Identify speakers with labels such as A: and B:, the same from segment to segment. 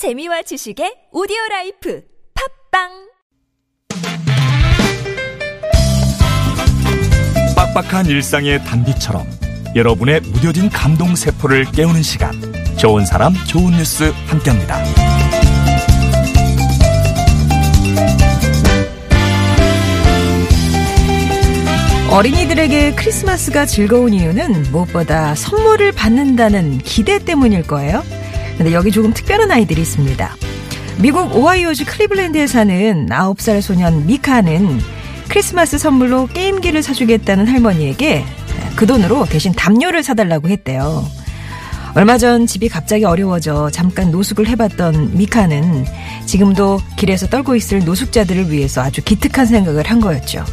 A: 재미와 지식의 오디오 라이프 팟빵
B: 빡빡한 일상의 단비처럼 여러분의 무뎌진 감동 세포를 깨우는 시간 좋은 사람 좋은 뉴스 함께합니다.
C: 어린이들에게 크리스마스가 즐거운 이유는 무엇보다 선물을 받는다는 기대 때문일 거예요. 근데 여기 조금 특별한 아이들이 있습니다. 미국 오하이오주 클리블랜드에 사는 9살 소년 미카는 크리스마스 선물로 게임기를 사주겠다는 할머니에게 그 돈으로 대신 담요를 사달라고 했대요. 얼마 전 집이 갑자기 어려워져 잠깐 노숙을 해봤던 미카는 지금도 길에서 떨고 있을 노숙자들을 위해서 아주 기특한 생각을 한 거였죠.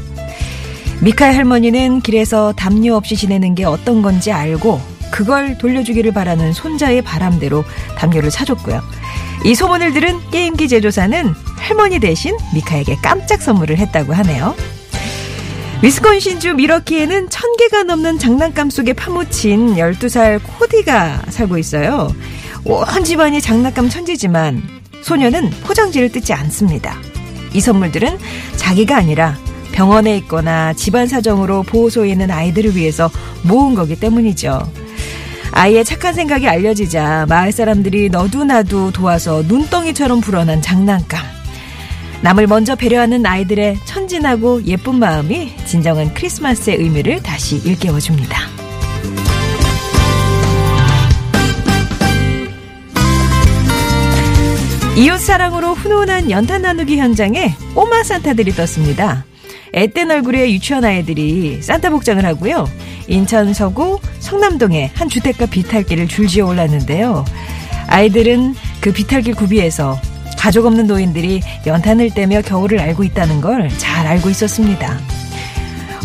C: 미카의 할머니는 길에서 담요 없이 지내는 게 어떤 건지 알고 그걸 돌려주기를 바라는 손자의 바람대로 담요를 사줬고요. 이 소문을 들은 게임기 제조사는 할머니 대신 미카에게 깜짝 선물을 했다고 하네요. 위스콘신주 미러키에는 천 개가 넘는 장난감 속에 파묻힌 12살 코디가 살고 있어요. 온 집안이 장난감 천지지만 소녀는 포장지를 뜯지 않습니다. 이 선물들은 자기가 아니라 병원에 있거나 집안 사정으로 보호소에 있는 아이들을 위해서 모은 거기 때문이죠. 아이의 착한 생각이 알려지자 마을 사람들이 너도나도 도와서 눈덩이처럼 불어난 장난감. 남을 먼저 배려하는 아이들의 천진하고 예쁜 마음이 진정한 크리스마스의 의미를 다시 일깨워줍니다. 이웃 사랑으로 훈훈한 연탄 나누기 현장에 꼬마 산타들이 떴습니다. 앳된 얼굴의 유치원 아이들이 산타 복장을 하고요. 인천 서구 성남동의 한 주택가 비탈길을 줄지어 올랐는데요. 아이들은 그 비탈길 구비에서 가족 없는 노인들이 연탄을 떼며 겨울을 알고 있다는 걸 잘 알고 있었습니다.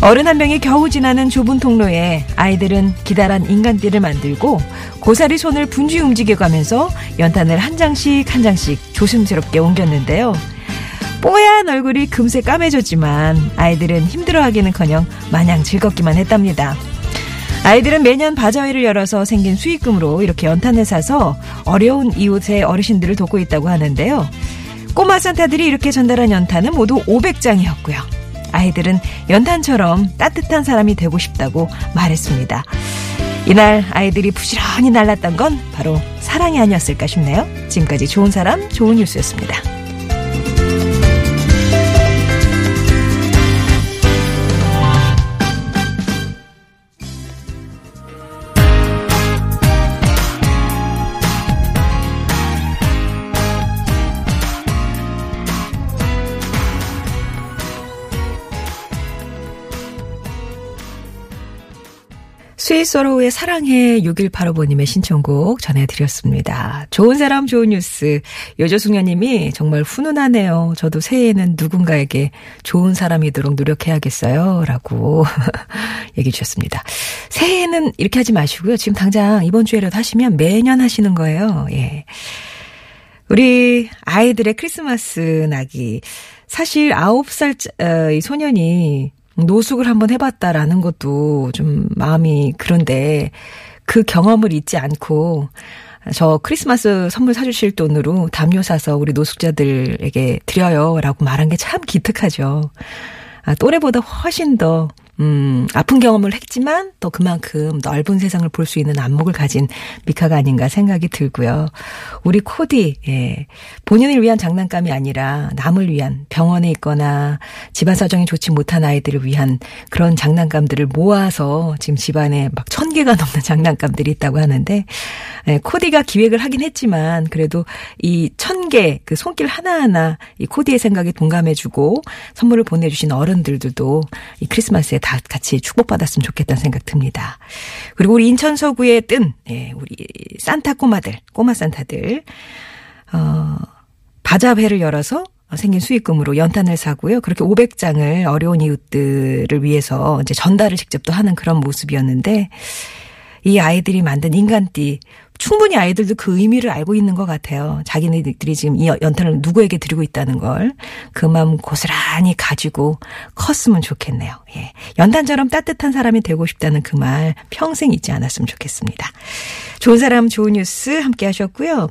C: 어른 한 명이 겨우 지나는 좁은 통로에 아이들은 기다란 인간띠를 만들고 고사리 손을 분주히 움직여가면서 연탄을 한 장씩 한 장씩 조심스럽게 옮겼는데요. 뽀얀 얼굴이 금세 까매졌지만 아이들은 힘들어하기는커녕 마냥 즐겁기만 했답니다. 아이들은 매년 바자회를 열어서 생긴 수익금으로 이렇게 연탄을 사서 어려운 이웃의 어르신들을 돕고 있다고 하는데요. 꼬마 산타들이 이렇게 전달한 연탄은 모두 500장이었고요. 아이들은 연탄처럼 따뜻한 사람이 되고 싶다고 말했습니다. 이날 아이들이 부지런히 날랐던 건 바로 사랑이 아니었을까 싶네요. 지금까지 좋은 사람, 좋은 뉴스였습니다. 스위스어로의 사랑해 6185번님의 신청곡 전해드렸습니다. 좋은 사람 좋은 뉴스. 여조숙녀님이 정말 훈훈하네요. 저도 새해에는 누군가에게 좋은 사람이도록 노력해야겠어요. 라고 얘기해 주셨습니다. 새해에는 이렇게 하지 마시고요. 지금 당장 이번 주에라도 하시면 매년 하시는 거예요. 예. 우리 아이들의 크리스마스 낙이 사실 9살 어, 이 소년이 노숙을 한번 해봤다라는 것도 좀 마음이 그런데 그 경험을 잊지 않고 저 크리스마스 선물 사주실 돈으로 담요 사서 우리 노숙자들에게 드려요 라고 말한 게 참 기특하죠. 아, 또래보다 훨씬 더 음, 아픈 경험을 했지만 또 그만큼 넓은 세상을 볼 수 있는 안목을 가진 미카가 아닌가 생각이 들고요. 우리 코디, 예. 본인을 위한 장난감이 아니라 남을 위한 병원에 있거나 집안 사정이 좋지 못한 아이들을 위한 그런 장난감들을 모아서 지금 집안에 막 천 개가 넘는 장난감들이 있다고 하는데, 예, 코디가 기획을 하긴 했지만 그래도 이천 개 그 손길 하나하나 이 코디의 생각에 동감해주고 선물을 보내주신 어른들도 이 크리스마스에 다 같이 축복받았으면 좋겠다는 생각 듭니다. 그리고 우리 인천 서구에 뜬, 예, 우리 산타 꼬마들, 꼬마 산타들, 어, 바자회를 열어서 생긴 수익금으로 연탄을 사고요. 그렇게 500장을 어려운 이웃들을 위해서 이제 전달을 직접 또 하는 그런 모습이었는데, 이 아이들이 만든 인간띠 충분히 아이들도 그 의미를 알고 있는 것 같아요. 자기네들이 지금 이 연탄을 누구에게 드리고 있다는 걸 그 마음 고스란히 가지고 컸으면 좋겠네요. 예. 연탄처럼 따뜻한 사람이 되고 싶다는 그 말 평생 잊지 않았으면 좋겠습니다. 좋은 사람 좋은 뉴스 함께 하셨고요.